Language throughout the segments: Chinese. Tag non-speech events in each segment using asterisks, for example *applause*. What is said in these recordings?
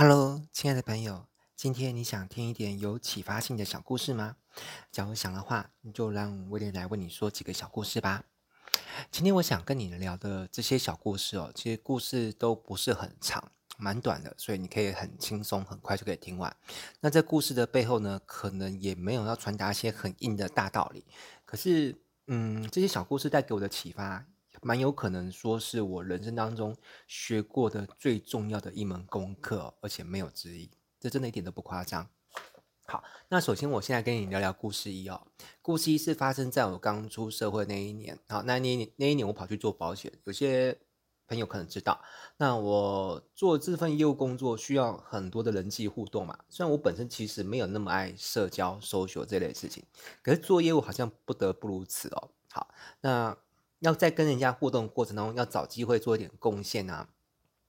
Hello，亲爱的朋友，今天你想听一点有启发性的小故事吗？假如想的话，你就让威廉来为你说几个小故事吧。今天我想跟你聊的这些小故事哦，其实故事都不是很长，蛮短的，所以你可以很轻松、很快就可以听完。那这故事的背后呢，可能也没有要传达一些很硬的大道理，可是，嗯，这些小故事带给我的启发。蛮有可能说是我人生当中学过的最重要的一门功课，而且没有之一，这真的一点都不夸张。好，那首先我现在跟你聊聊故事一哦。故事一是发生在我刚出社会那一年。好，那那一年那一年我跑去做保险，有些朋友可能知道，那我做这份业务工作需要很多的人际互动嘛。虽然我本身其实没有那么爱社交、social 这类事情，可是做业务好像不得不如此哦。好，那。要在跟人家互动过程当中，要找机会做一点贡献啊，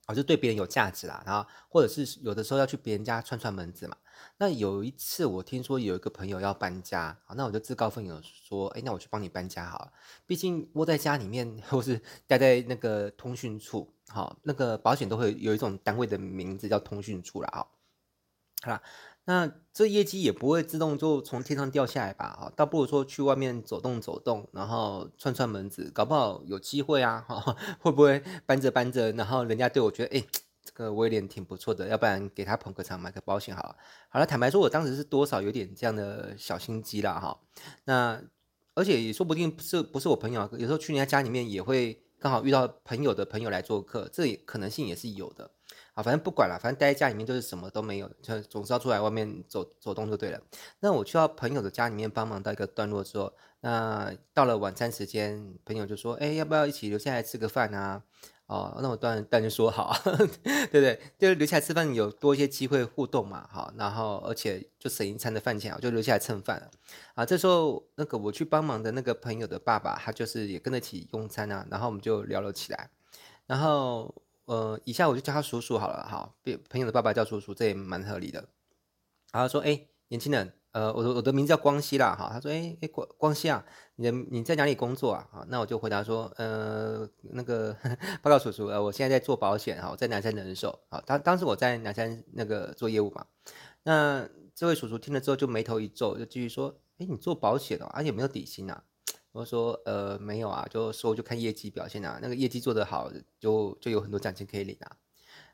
啊，就对别人有价值啦。然后或者是有的时候要去别人家串串门子嘛。那有一次我听说有一个朋友要搬家，好，那我就自告奋勇说，哎，那我去帮你搬家好了。毕竟窝在家里面，或是待在那个通讯处，好，那个保险都会有一种单位的名字叫通讯处啦。啊。好啦。那这业绩也不会自动就从天上掉下来吧？哈，倒不如说去外面走动走动，然后串串门子，搞不好有机会啊！哈，会不会搬着搬着，然后人家对我觉得，哎，这个威廉挺不错的，要不然给他捧个场，买个保险好了。好了，坦白说，我当时是多少有点这样的小心机啦，哈。那而且也说不定不是不是我朋友，有时候去人家家里面也会刚好遇到朋友的朋友来做客，这可能性也是有的。啊，反正不管了，反正待在家里面就是什么都没有，就总是要出来外面走走动就对了。那我去到朋友的家里面帮忙到一个段落之后，那到了晚餐时间，朋友就说：“哎，要不要一起留下来吃个饭啊？”哦，那我当然当然就说好，*laughs* 对不对？就留下来吃饭有多一些机会互动嘛，好，然后而且就省一餐的饭钱，我就留下来蹭饭了。啊，这时候那个我去帮忙的那个朋友的爸爸，他就是也跟着一起用餐啊，然后我们就聊了起来，然后。呃，以下我就叫他叔叔好了，好，朋友的爸爸叫叔叔，这也蛮合理的。然后说，哎，年轻人，呃，我的我的名字叫光熙啦，哈，他说，哎哎，光光熙啊，你的你在哪里工作啊？好，那我就回答说，呃，那个 *laughs* 报告叔叔，呃，我现在在做保险，哈，在南山人寿，好，当当时我在南山那个做业务嘛。那这位叔叔听了之后就眉头一皱，就继续说，哎，你做保险哦，而且有没有底薪啊？我说呃没有啊，就说就看业绩表现啊，那个业绩做得好，就就有很多奖金可以领啊。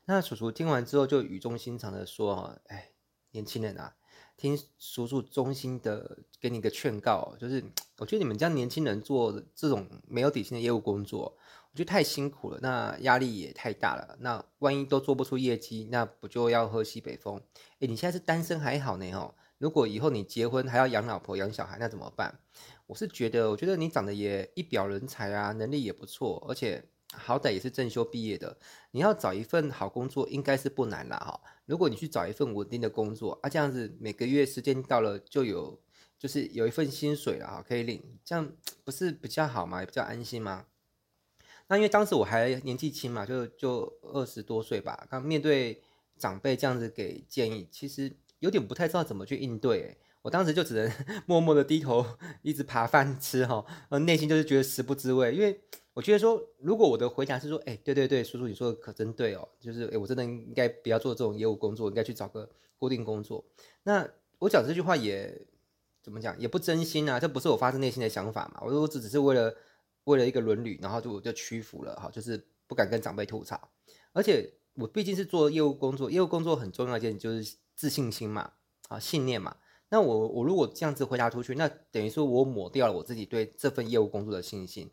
那叔叔听完之后就语重心长的说：“哎，年轻人啊，听叔叔衷心的给你个劝告，就是我觉得你们这样年轻人做这种没有底薪的业务工作，我觉得太辛苦了，那压力也太大了。那万一都做不出业绩，那不就要喝西北风？哎，你现在是单身还好呢哦，如果以后你结婚还要养老婆养小孩，那怎么办？”我是觉得，我觉得你长得也一表人才啊，能力也不错，而且好歹也是正修毕业的。你要找一份好工作，应该是不难啦哈。如果你去找一份稳定的工作啊，这样子每个月时间到了就有，就是有一份薪水了哈，可以领，这样不是比较好吗？也比较安心吗？那因为当时我还年纪轻嘛，就就二十多岁吧，刚面对长辈这样子给建议，其实有点不太知道怎么去应对。我当时就只能 *laughs* 默默的低头，一直扒饭吃哈，呃，内心就是觉得食不知味，因为我觉得说，如果我的回答是说，哎，对对对，叔叔你说的可真对哦，就是哎，我真的应该不要做这种业务工作，应该去找个固定工作。那我讲这句话也怎么讲，也不真心啊，这不是我发自内心的想法嘛。我说我只只是为了为了一个伦理，然后就我就屈服了哈，就是不敢跟长辈吐槽。而且我毕竟是做业务工作，业务工作很重要一件就是自信心嘛，啊，信念嘛。那我我如果这样子回答出去，那等于说我抹掉了我自己对这份业务工作的信心。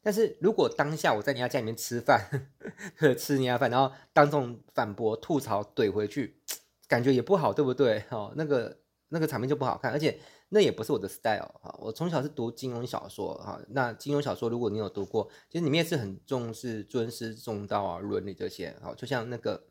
但是如果当下我在人家家里面吃饭，呵 *laughs* 呵吃人家饭，然后当众反驳、吐槽、怼回去，感觉也不好，对不对？哦，那个那个场面就不好看，而且那也不是我的 style 哈。我从小是读金庸小说哈，那金庸小说如果你有读过，其实里面是很重视尊师重道啊、伦理这些。好，就像那个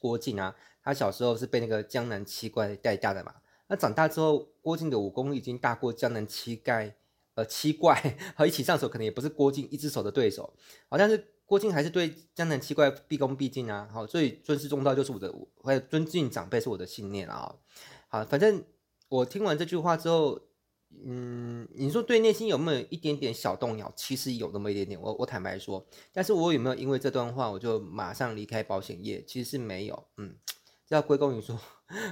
郭靖啊，他小时候是被那个江南七怪带大的嘛。那长大之后，郭靖的武功已经大过江南七怪，呃，七怪，和一起上手可能也不是郭靖一只手的对手，好，但是郭靖还是对江南七怪毕恭毕敬啊，好，所以尊师重道就是我的，还有尊敬长辈是我的信念啊，好，反正我听完这句话之后，嗯，你说对内心有没有一点点小动摇？其实有那么一点点，我我坦白说，但是我有没有因为这段话我就马上离开保险业？其实是没有，嗯。这要归功于说，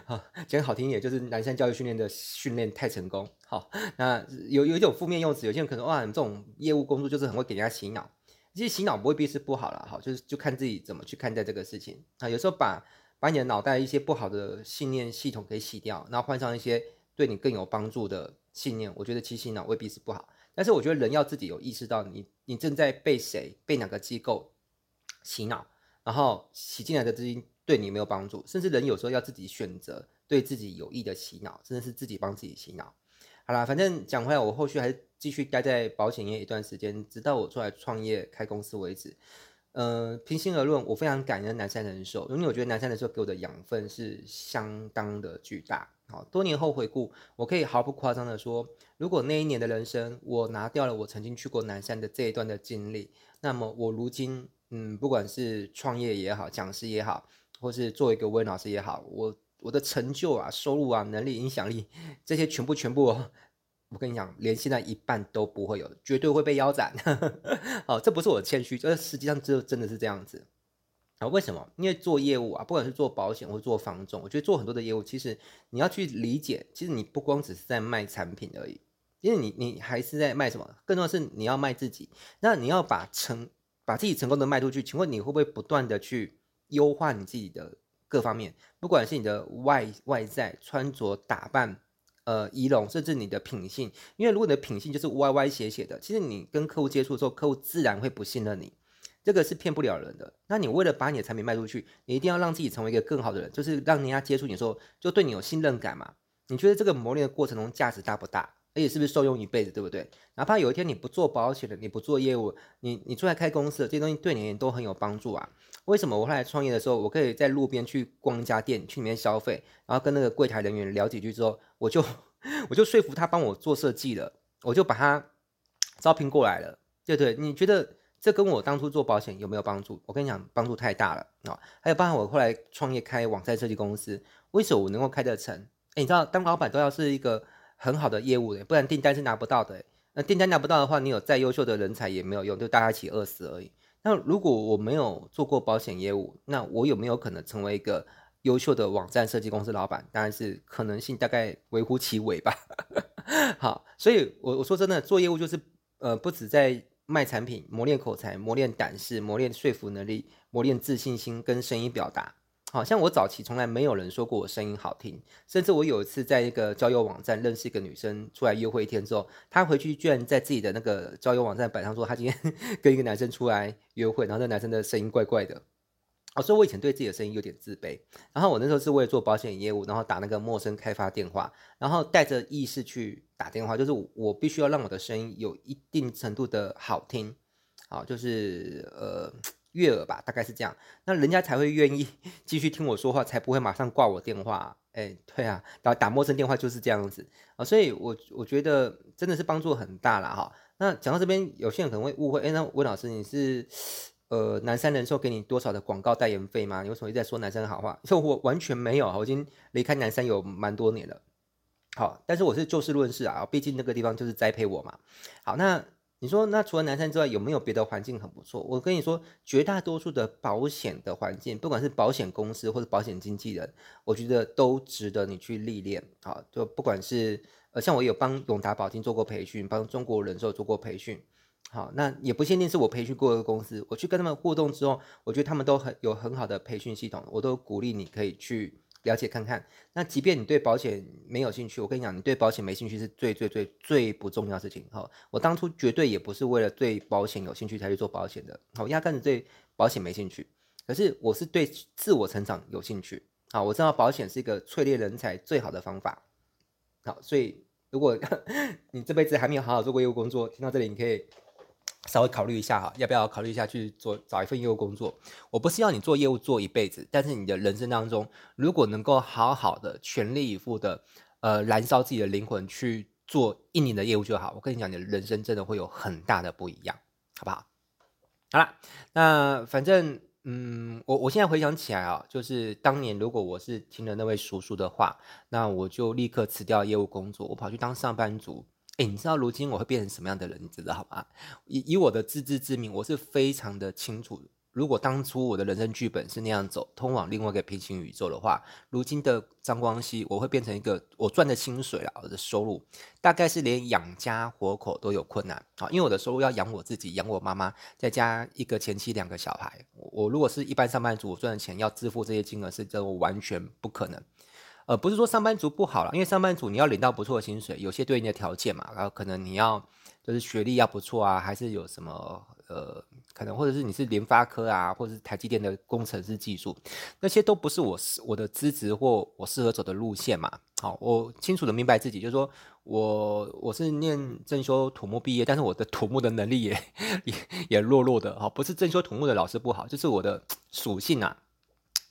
好讲好听一点，就是南山教育训练的训练太成功。好，那有有一种负面用词，有些人可能哇，你这种业务工作就是很会给人家洗脑。其实洗脑未必是不好了，好，就是就看自己怎么去看待这个事情啊。有时候把把你的脑袋一些不好的信念系统给洗掉，然后换上一些对你更有帮助的信念，我觉得其实洗脑未必是不好。但是我觉得人要自己有意识到你，你你正在被谁、被哪个机构洗脑，然后洗进来的资金对你没有帮助，甚至人有时候要自己选择对自己有益的洗脑，甚至是自己帮自己洗脑。好啦，反正讲回来，我后续还是继续待在保险业一段时间，直到我出来创业开公司为止。呃，平心而论，我非常感恩南山人寿，因为我觉得南山人寿给我的养分是相当的巨大。好，多年后回顾，我可以毫不夸张的说，如果那一年的人生我拿掉了我曾经去过南山的这一段的经历，那么我如今，嗯，不管是创业也好，讲师也好，或是做一个威老师也好，我我的成就啊、收入啊、能力、影响力这些全部全部。*laughs* 我跟你讲，连现在一半都不会有，绝对会被腰斩。*laughs* 好，这不是我的谦虚，这实际上这真的是这样子。啊，为什么？因为做业务啊，不管是做保险或做房仲，我觉得做很多的业务，其实你要去理解，其实你不光只是在卖产品而已，因为你你还是在卖什么？更重要是你要卖自己。那你要把成把自己成功的卖出去，请问你会不会不断的去优化你自己的各方面？不管是你的外外在穿着打扮。呃，仪容甚至你的品性，因为如果你的品性就是歪歪斜斜的，其实你跟客户接触的时候，客户自然会不信任你，这个是骗不了人的。那你为了把你的产品卖出去，你一定要让自己成为一个更好的人，就是让人家接触你的时候，就对你有信任感嘛。你觉得这个磨练的过程中价值大不大？而且是不是受用一辈子，对不对？哪怕有一天你不做保险了，你不做业务，你你出来开公司，这些东西对你都很有帮助啊。为什么我后来创业的时候，我可以在路边去逛一家店，去里面消费，然后跟那个柜台人员聊几句之后，我就。*laughs* 我就说服他帮我做设计了，我就把他招聘过来了，对不对？你觉得这跟我当初做保险有没有帮助？我跟你讲，帮助太大了啊！还有包括我后来创业开网站设计公司，为什么我能够开得成？哎，你知道，当老板都要是一个很好的业务的，不然订单是拿不到的。那订单拿不到的话，你有再优秀的人才也没有用，就大家一起饿死而已。那如果我没有做过保险业务，那我有没有可能成为一个？优秀的网站设计公司老板，当然是可能性大概微乎其微吧。*laughs* 好，所以我我说真的，做业务就是呃，不止在卖产品，磨练口才，磨练胆识，磨练说服能力，磨练自信心跟声音表达。好像我早期从来没有人说过我声音好听，甚至我有一次在一个交友网站认识一个女生，出来约会一天之后，她回去居然在自己的那个交友网站板上说，她今天 *laughs* 跟一个男生出来约会，然后那男生的声音怪怪的。哦，所以我以前对自己的声音有点自卑。然后我那时候是为了做保险业务，然后打那个陌生开发电话，然后带着意识去打电话，就是我必须要让我的声音有一定程度的好听，好，就是呃悦耳吧，大概是这样，那人家才会愿意 *laughs* 继续听我说话，才不会马上挂我电话。哎，对啊，打打陌生电话就是这样子啊，所以我我觉得真的是帮助很大了哈。那讲到这边，有些人可能会误会，哎，那温老师你是？呃，南山人寿给你多少的广告代言费吗？你为什么一直在说南山的好话？*laughs* 就我完全没有，我已经离开南山有蛮多年了。好，但是我是就事论事啊，毕竟那个地方就是栽培我嘛。好，那你说，那除了南山之外，有没有别的环境很不错？我跟你说，绝大多数的保险的环境，不管是保险公司或者保险经纪人，我觉得都值得你去历练。好，就不管是呃，像我有帮永达保金做过培训，帮中国人寿做过培训。好，那也不限定是我培训过的公司，我去跟他们互动之后，我觉得他们都很有很好的培训系统，我都鼓励你可以去了解看看。那即便你对保险没有兴趣，我跟你讲，你对保险没兴趣是最最最最不重要的事情。好，我当初绝对也不是为了对保险有兴趣才去做保险的，好，压根子对保险没兴趣。可是我是对自我成长有兴趣。好，我知道保险是一个淬炼人才最好的方法。好，所以如果 *laughs* 你这辈子还没有好好做过业务工作，听到这里你可以。稍微考虑一下哈，要不要考虑一下去做找一份业务工作？我不是要你做业务做一辈子，但是你的人生当中，如果能够好好的全力以赴的，呃，燃烧自己的灵魂去做一年的业务就好。我跟你讲，你的人生真的会有很大的不一样，好不好？好了，那反正，嗯，我我现在回想起来啊，就是当年如果我是听了那位叔叔的话，那我就立刻辞掉业务工作，我跑去当上班族。哎，你知道如今我会变成什么样的人，你知道吗？以以我的自知之明，我是非常的清楚如果当初我的人生剧本是那样走，通往另外一个平行宇宙的话，如今的张光熙，我会变成一个我赚的薪水啊，我的收入大概是连养家活口都有困难啊，因为我的收入要养我自己，养我妈妈，再加一个前妻两个小孩。我如果是一般上班族，我赚的钱要支付这些金额是这完全不可能。呃，不是说上班族不好了，因为上班族你要领到不错的薪水，有些对应的条件嘛，然后可能你要就是学历要不错啊，还是有什么。呃，可能或者是你是联发科啊，或者是台积电的工程师技术，那些都不是我我的资质或我适合走的路线嘛。好，我清楚的明白自己，就是说我我是念正修土木毕业，但是我的土木的能力也 *laughs* 也也弱弱的。好，不是正修土木的老师不好，就是我的属性啊，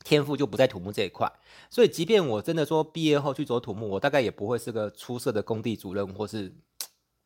天赋就不在土木这一块。所以，即便我真的说毕业后去走土木，我大概也不会是个出色的工地主任或是。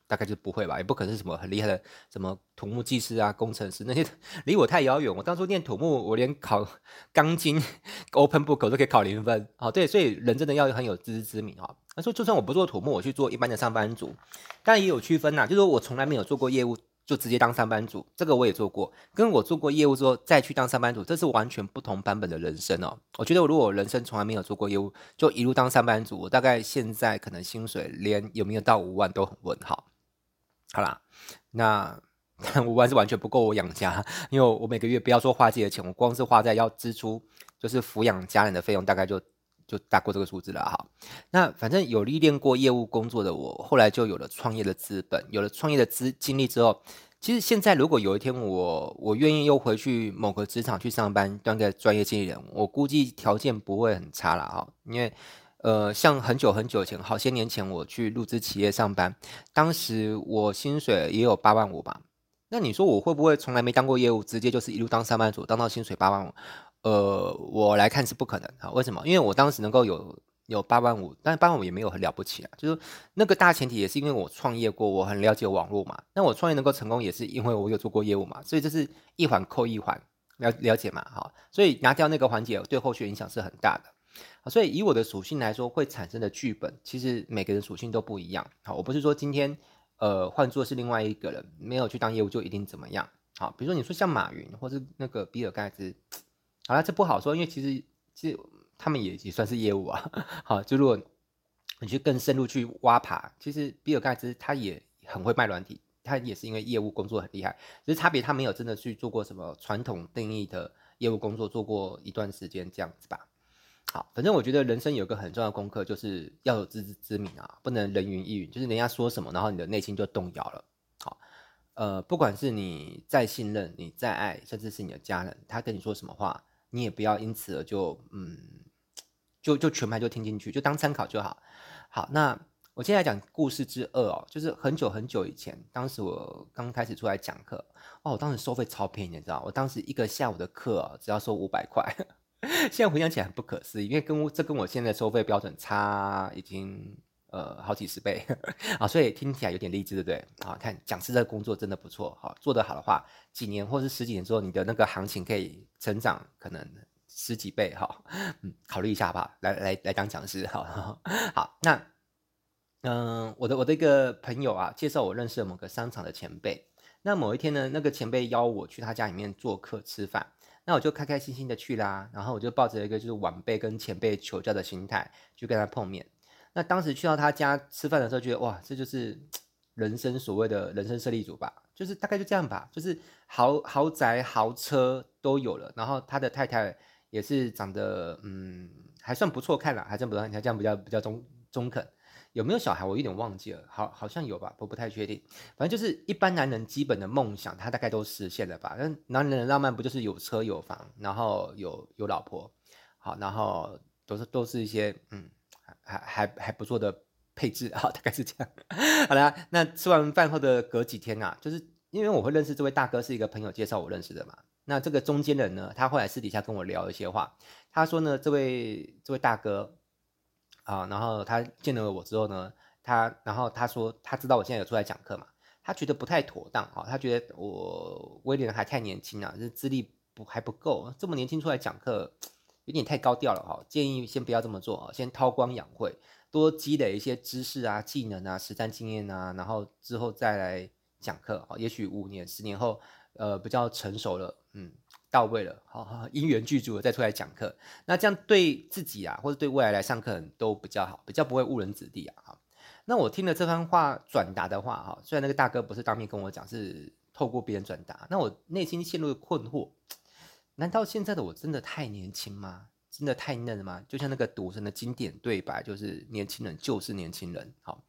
大概就不会吧，也不可能是什么很厉害的什么土木技师啊、工程师那些，离我太遥远。我当初念土木，我连考钢筋 *laughs* open book 都可以考零分。好，对，所以人真的要很有自知之明啊。他说，就算我不做土木，我去做一般的上班族，但也有区分呐。就是说我从来没有做过业务，就直接当上班族，这个我也做过。跟我做过业务之后再去当上班族，这是完全不同版本的人生哦。我觉得，如果人生从来没有做过业务，就一路当上班族，我大概现在可能薪水连有没有到五万都很问号。好啦，那 *laughs* 五万是完全不够我养家，因为我每个月不要说花自己的钱，我光是花在要支出，就是抚养家人的费用，大概就就大过这个数字了哈。那反正有历练过业务工作的我，后来就有了创业的资本，有了创业的资经历之后，其实现在如果有一天我我愿意又回去某个职场去上班当个专业经理人，我估计条件不会很差了哈，因为。呃，像很久很久前，好些年前，我去入资企业上班，当时我薪水也有八万五吧。那你说我会不会从来没当过业务，直接就是一路当上班族，当到薪水八万五？呃，我来看是不可能啊。为什么？因为我当时能够有有八万五，但是八万五也没有很了不起啊。就是那个大前提也是因为我创业过，我很了解网络嘛。那我创业能够成功，也是因为我有做过业务嘛。所以这是一环扣一环，了了解嘛？哈，所以拿掉那个环节，对后续影响是很大的。所以以我的属性来说，会产生的剧本，其实每个人属性都不一样。好，我不是说今天，呃，换做是另外一个人，没有去当业务就一定怎么样。好，比如说你说像马云或是那个比尔盖茨，好了，这不好说，因为其实其实他们也也算是业务啊。*laughs* 好，就如果你去更深入去挖爬，其实比尔盖茨他也很会卖软体，他也是因为业务工作很厉害，只是差别他没有真的去做过什么传统定义的业务工作，做过一段时间这样子吧。好，反正我觉得人生有个很重要的功课，就是要有自知之明啊，不能人云亦云，就是人家说什么，然后你的内心就动摇了。好，呃，不管是你再信任、你再爱，甚至是你的家人，他跟你说什么话，你也不要因此就嗯，就就全盘就听进去，就当参考就好。好，那我现在讲故事之二哦，就是很久很久以前，当时我刚开始出来讲课哦，我当时收费超便宜，你知道，我当时一个下午的课哦，只要收五百块。*laughs* 现在回想起来很不可思议，因为跟我这跟我现在收费标准差已经呃好几十倍啊，所以听起来有点励志，对不对？啊，看讲师这个工作真的不错，好，做得好的话，几年或是十几年之后，你的那个行情可以成长可能十几倍，哈，嗯，考虑一下吧，来来来当讲师，好，好，那嗯、我的我的一个朋友啊，介绍我认识了某个商场的前辈，那某一天呢，那个前辈邀我去他家里面做客吃饭。那我就开开心心的去啦，然后我就抱着一个就是晚辈跟前辈求教的心态去跟他碰面。那当时去到他家吃饭的时候，觉得哇，这就是人生所谓的人生胜利组吧，就是大概就这样吧，就是豪豪宅豪车都有了，然后他的太太也是长得嗯还算不错看了，还算不错，还这样比较比较中中肯。有没有小孩？我有点忘记了，好，好像有吧，我不太确定。反正就是一般男人基本的梦想，他大概都实现了吧。那男人的浪漫不就是有车有房，然后有有老婆，好，然后都是都是一些嗯，还还还不错的配置，*laughs* 好，大概是这样。好了，那吃完饭后的隔几天啊，就是因为我会认识这位大哥，是一个朋友介绍我认识的嘛。那这个中间人呢，他后来私底下跟我聊一些话，他说呢，这位这位大哥。啊，然后他见了我之后呢，他然后他说他知道我现在有出来讲课嘛，他觉得不太妥当啊，他觉得我威廉还太年轻啊，这资历不还不够，这么年轻出来讲课有点太高调了哈，建议先不要这么做啊，先韬光养晦，多积累一些知识啊、技能啊、实战经验啊，然后之后再来讲课啊，也许五年、十年后，呃，比较成熟了，嗯，到位了，好好因缘具足了再出来讲课，那这样对自己啊，或者对未来来上课人都比较好，比较不会误人子弟啊。哈，那我听了这番话转达的话，哈，虽然那个大哥不是当面跟我讲，是透过别人转达，那我内心陷入困惑，难道现在的我真的太年轻吗？真的太嫩了吗？就像那个赌神的经典对白，就是年轻人就是年轻人，好，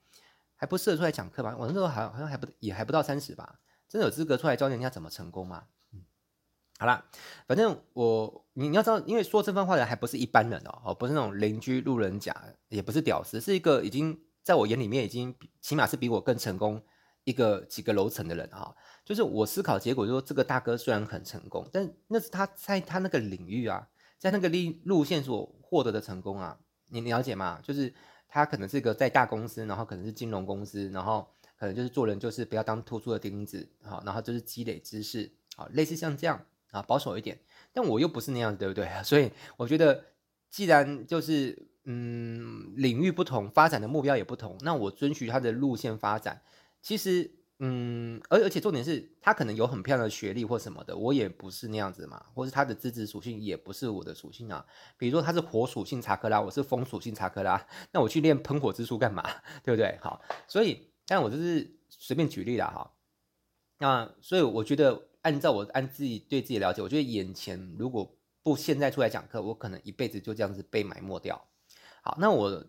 还不适合出来讲课吗？我那时候好像好像还不也还不到三十吧，真的有资格出来教人家怎么成功吗？嗯好啦，反正我你你要知道，因为说这番话的还不是一般人哦，哦，不是那种邻居路人甲，也不是屌丝，是一个已经在我眼里面已经起码是比我更成功一个几个楼层的人啊、就是我思考结果，就是说这个大哥虽然很成功，但那是他在他那个领域啊，在那个路路线所获得的成功啊，你了解吗？就是他可能是一个在大公司，然后可能是金融公司，然后可能就是做人就是不要当突出的钉子，好，然后就是积累知识，好，类似像这样。啊，保守一点，但我又不是那样子，对不对？*laughs* 所以我觉得，既然就是嗯，领域不同，发展的目标也不同，那我遵循他的路线发展。其实，嗯，而而且重点是他可能有很漂亮的学历或什么的，我也不是那样子嘛，或是他的资质属性也不是我的属性啊。比如说他是火属性查克拉，我是风属性查克拉，那我去练喷火之术干嘛？*laughs* 对不对？好，所以，但我就是随便举例了哈。那所以我觉得。按照我按自己对自己了解，我觉得眼前如果不现在出来讲课，我可能一辈子就这样子被埋没掉。好，那我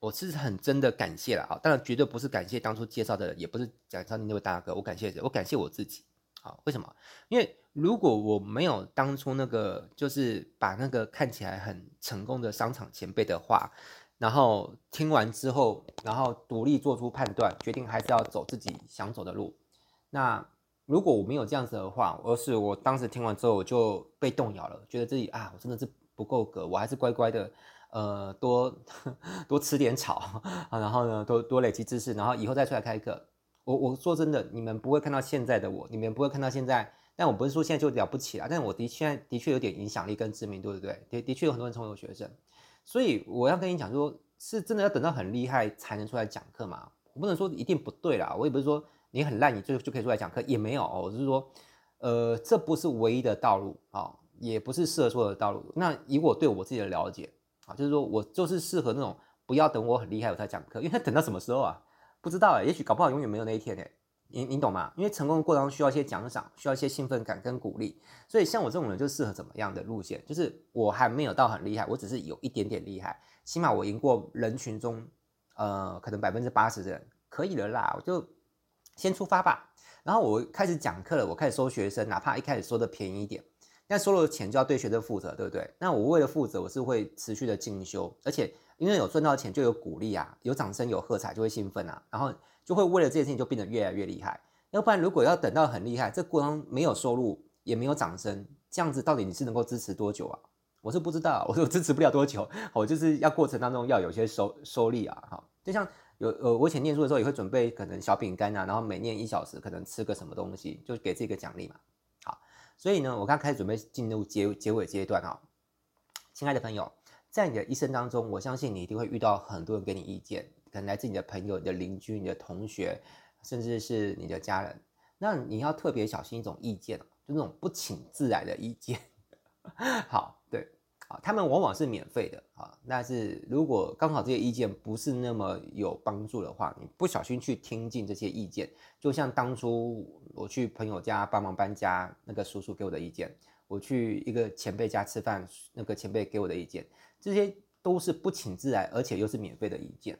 我是很真的感谢了啊，当然绝对不是感谢当初介绍的，也不是蒋少宁那位大哥，我感谢谁？我感谢我自己。好，为什么？因为如果我没有当初那个，就是把那个看起来很成功的商场前辈的话，然后听完之后，然后独立做出判断，决定还是要走自己想走的路，那。如果我没有这样子的话，而是我当时听完之后我就被动摇了，觉得自己啊，我真的是不够格，我还是乖乖的，呃，多 *laughs* 多吃点草啊，*laughs* 然后呢，多多累积知识，然后以后再出来开课。我我说真的，你们不会看到现在的我，你们不会看到现在，但我不是说现在就了不起了，但我的确的确有点影响力跟知名度，对不对？的的确有很多人成为我学生，所以我要跟你讲说，是真的要等到很厉害才能出来讲课嘛？我不能说一定不对啦，我也不是说。你很烂，你就就可以出来讲课，也没有哦。我是说，呃，这不是唯一的道路啊、哦，也不是适合所有的道路。那以我对我自己的了解就是说我就是适合那种不要等我很厉害我才讲课，因为等到什么时候啊？不知道哎，也许搞不好永远没有那一天哎。你你懂吗？因为成功的过程中需要一些奖赏，需要一些兴奋感跟鼓励。所以像我这种人就适合怎么样的路线？就是我还没有到很厉害，我只是有一点点厉害，起码我赢过人群中呃可能百分之八十的人，可以了啦，我就。先出发吧，然后我开始讲课了，我开始收学生，哪怕一开始收的便宜一点，但收了钱就要对学生负责，对不对？那我为了负责，我是会持续的进修，而且因为有赚到钱就有鼓励啊，有掌声有喝彩就会兴奋啊，然后就会为了这件事情就变得越来越厉害。要不然如果要等到很厉害，这过程没有收入也没有掌声，这样子到底你是能够支持多久啊？我是不知道，我说支持不了多久，我就是要过程当中要有些收收利啊，哈，就像。有呃，我以前念书的时候也会准备可能小饼干啊，然后每念一小时可能吃个什么东西，就给自己一个奖励嘛。所以呢，我刚开始准备进入结结尾阶段啊。亲爱的朋友，在你的一生当中，我相信你一定会遇到很多人给你意见，可能来自你的朋友、你的邻居、你的同学，甚至是你的家人。那你要特别小心一种意见，就那种不请自来的意见。*laughs* 好。对啊，他们往往是免费的啊，但是如果刚好这些意见不是那么有帮助的话，你不小心去听进这些意见，就像当初我去朋友家帮忙搬家，那个叔叔给我的意见；我去一个前辈家吃饭，那个前辈给我的意见，这些都是不请自来，而且又是免费的意见。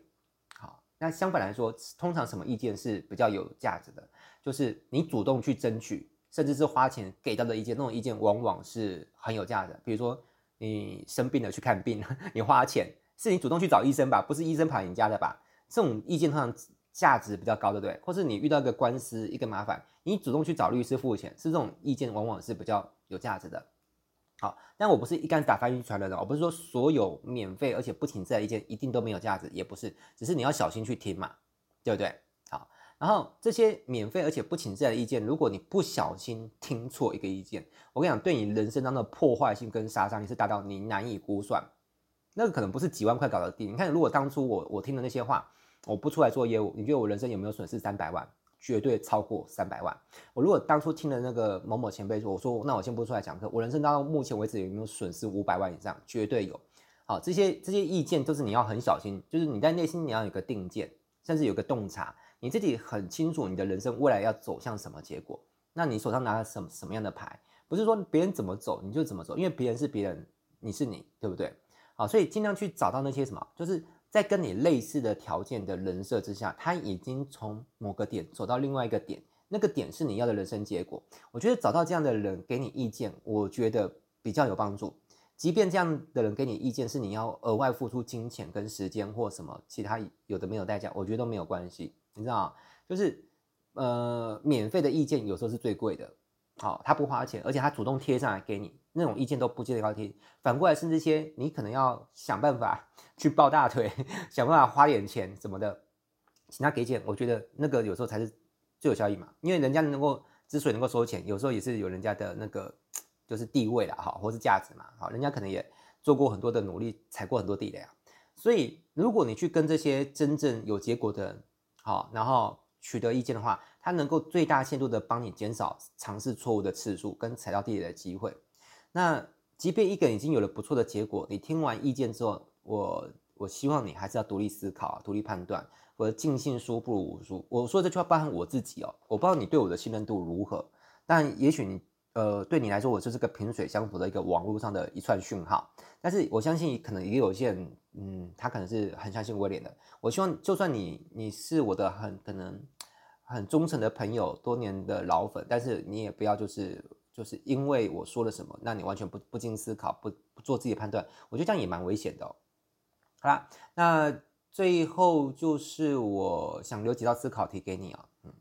好，那相反来说，通常什么意见是比较有价值的？就是你主动去争取，甚至是花钱给到的意见，那种意见往往是很有价值。比如说。你生病了去看病，*laughs* 你花钱是你主动去找医生吧，不是医生跑你家的吧？这种意见通常价值比较高，对不对？或是你遇到一个官司一个麻烦，你主动去找律师付钱，是这种意见往往是比较有价值的。好，但我不是一竿子打翻一船人的，我不是说所有免费而且不请自来的意见一定都没有价值，也不是，只是你要小心去听嘛，对不对？好然后这些免费而且不请自来的意见，如果你不小心听错一个意见，我跟你讲，对你人生当中的破坏性跟杀伤力是大到你难以估算。那个可能不是几万块搞得定。你看，如果当初我我听的那些话，我不出来做业务，你觉得我人生有没有损失三百万？绝对超过三百万。我如果当初听了那个某某前辈说，我说那我先不出来讲课，我人生当中目前为止有没有损失五百万以上？绝对有。好，这些这些意见都是你要很小心，就是你在内心你要有个定见，甚至有个洞察，你自己很清楚你的人生未来要走向什么结果。那你手上拿了什么什么样的牌？不是说别人怎么走你就怎么走，因为别人是别人，你是你，对不对？好，所以尽量去找到那些什么，就是。在跟你类似的条件的人设之下，他已经从某个点走到另外一个点，那个点是你要的人生结果。我觉得找到这样的人给你意见，我觉得比较有帮助。即便这样的人给你意见是你要额外付出金钱跟时间或什么其他有的没有代价，我觉得都没有关系。你知道？就是呃，免费的意见有时候是最贵的。好，他不花钱，而且他主动贴上来给你，那种意见都不见得要听。反过来，甚至些你可能要想办法去抱大腿，*laughs* 想办法花点钱什么的，请他给钱。我觉得那个有时候才是最有效益嘛，因为人家能够之所以能够收钱，有时候也是有人家的那个就是地位啦，哈，或是价值嘛，好，人家可能也做过很多的努力，踩过很多地雷啊。所以，如果你去跟这些真正有结果的人，好，然后取得意见的话。它能够最大限度的帮你减少尝试错误的次数跟踩到地雷的机会。那即便一个人已经有了不错的结果，你听完意见之后，我我希望你还是要独立思考、独立判断。我尽信书不如无书。我说这句话包含我自己哦，我不知道你对我的信任度如何，但也许你呃对你来说，我就是个萍水相逢的一个网络上的一串讯号。但是我相信可能也有些人，嗯，他可能是很相信威廉的。我希望就算你你是我的很可能。很忠诚的朋友，多年的老粉，但是你也不要就是就是因为我说了什么，那你完全不不经思考，不不做自己的判断，我觉得这样也蛮危险的。好啦，那最后就是我想留几道思考题给你啊，嗯，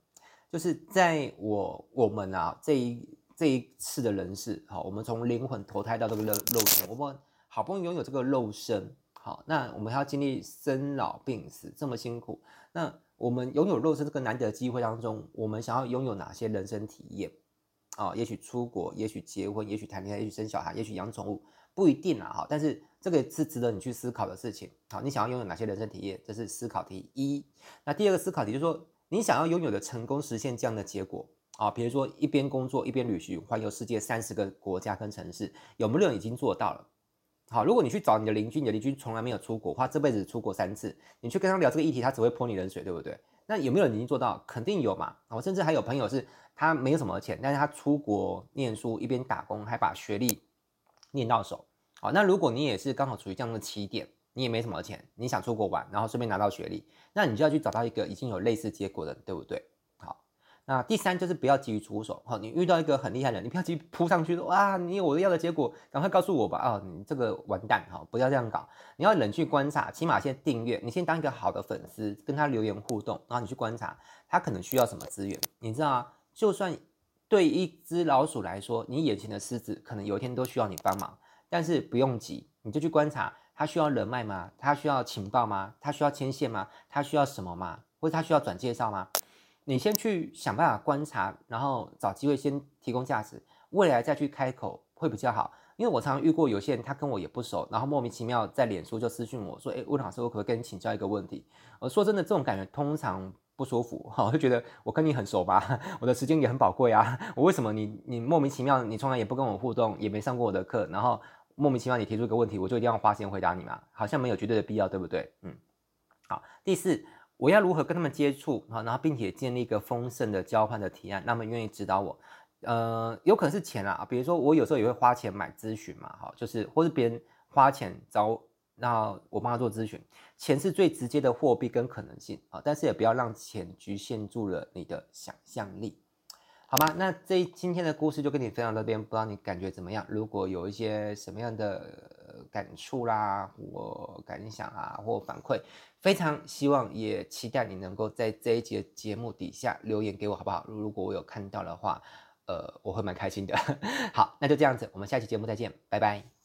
就是在我我们啊这一这一次的人世，好，我们从灵魂投胎到这个肉肉身，我们好不容易拥有这个肉身，好，那我们还要经历生老病死这么辛苦，那。我们拥有肉身这个难得的机会当中，我们想要拥有哪些人生体验？啊，也许出国，也许结婚，也许谈恋爱，也许生小孩，也许养宠物，不一定啊哈。但是这个是值得你去思考的事情。好，你想要拥有哪些人生体验？这是思考题一。那第二个思考题就是说，你想要拥有的成功实现这样的结果啊，比如说一边工作一边旅行，环游世界三十个国家跟城市，有没有人已经做到了？好，如果你去找你的邻居，你的邻居从来没有出国，他这辈子出国三次，你去跟他聊这个议题，他只会泼你冷水，对不对？那有没有人已经做到？肯定有嘛。我甚至还有朋友是，他没有什么钱，但是他出国念书，一边打工，还把学历念到手。好，那如果你也是刚好处于这样的起点，你也没什么钱，你想出国玩，然后顺便拿到学历，那你就要去找到一个已经有类似结果的，对不对？那第三就是不要急于出手，好，你遇到一个很厉害的人，你不要急于扑上去说，哇，你有我要的结果，赶快告诉我吧，啊，你这个完蛋，哈，不要这样搞，你要冷去观察，起码先订阅，你先当一个好的粉丝，跟他留言互动，然后你去观察他可能需要什么资源，你知道啊，就算对一只老鼠来说，你眼前的狮子可能有一天都需要你帮忙，但是不用急，你就去观察，他需要人脉吗？他需要情报吗？他需要牵线吗？他需要什么吗？或者他需要转介绍吗？你先去想办法观察，然后找机会先提供价值，未来再去开口会比较好。因为我常常遇过有些人，他跟我也不熟，然后莫名其妙在脸书就私讯我说：“哎，吴老师，我可不可以跟你请教一个问题？”我说真的，这种感觉通常不舒服哈，我就觉得我跟你很熟吧，我的时间也很宝贵啊，*laughs* 我为什么你你莫名其妙，你从来也不跟我互动，也没上过我的课，然后莫名其妙你提出一个问题，我就一定要花时间回答你嘛？好像没有绝对的必要，对不对？嗯，好，第四。我要如何跟他们接触啊？然后并且建立一个丰盛的交换的提案，那么愿意指导我？呃，有可能是钱啊，比如说我有时候也会花钱买咨询嘛，哈，就是或是别人花钱找，然后我帮他做咨询，钱是最直接的货币跟可能性啊，但是也不要让钱局限住了你的想象力。好吗？那这今天的故事就跟你分享到这边，不知道你感觉怎么样？如果有一些什么样的感触啦，或感想啊，或反馈，非常希望也期待你能够在这一节节目底下留言给我，好不好？如果我有看到的话，呃，我会蛮开心的。*laughs* 好，那就这样子，我们下期节目再见，拜拜。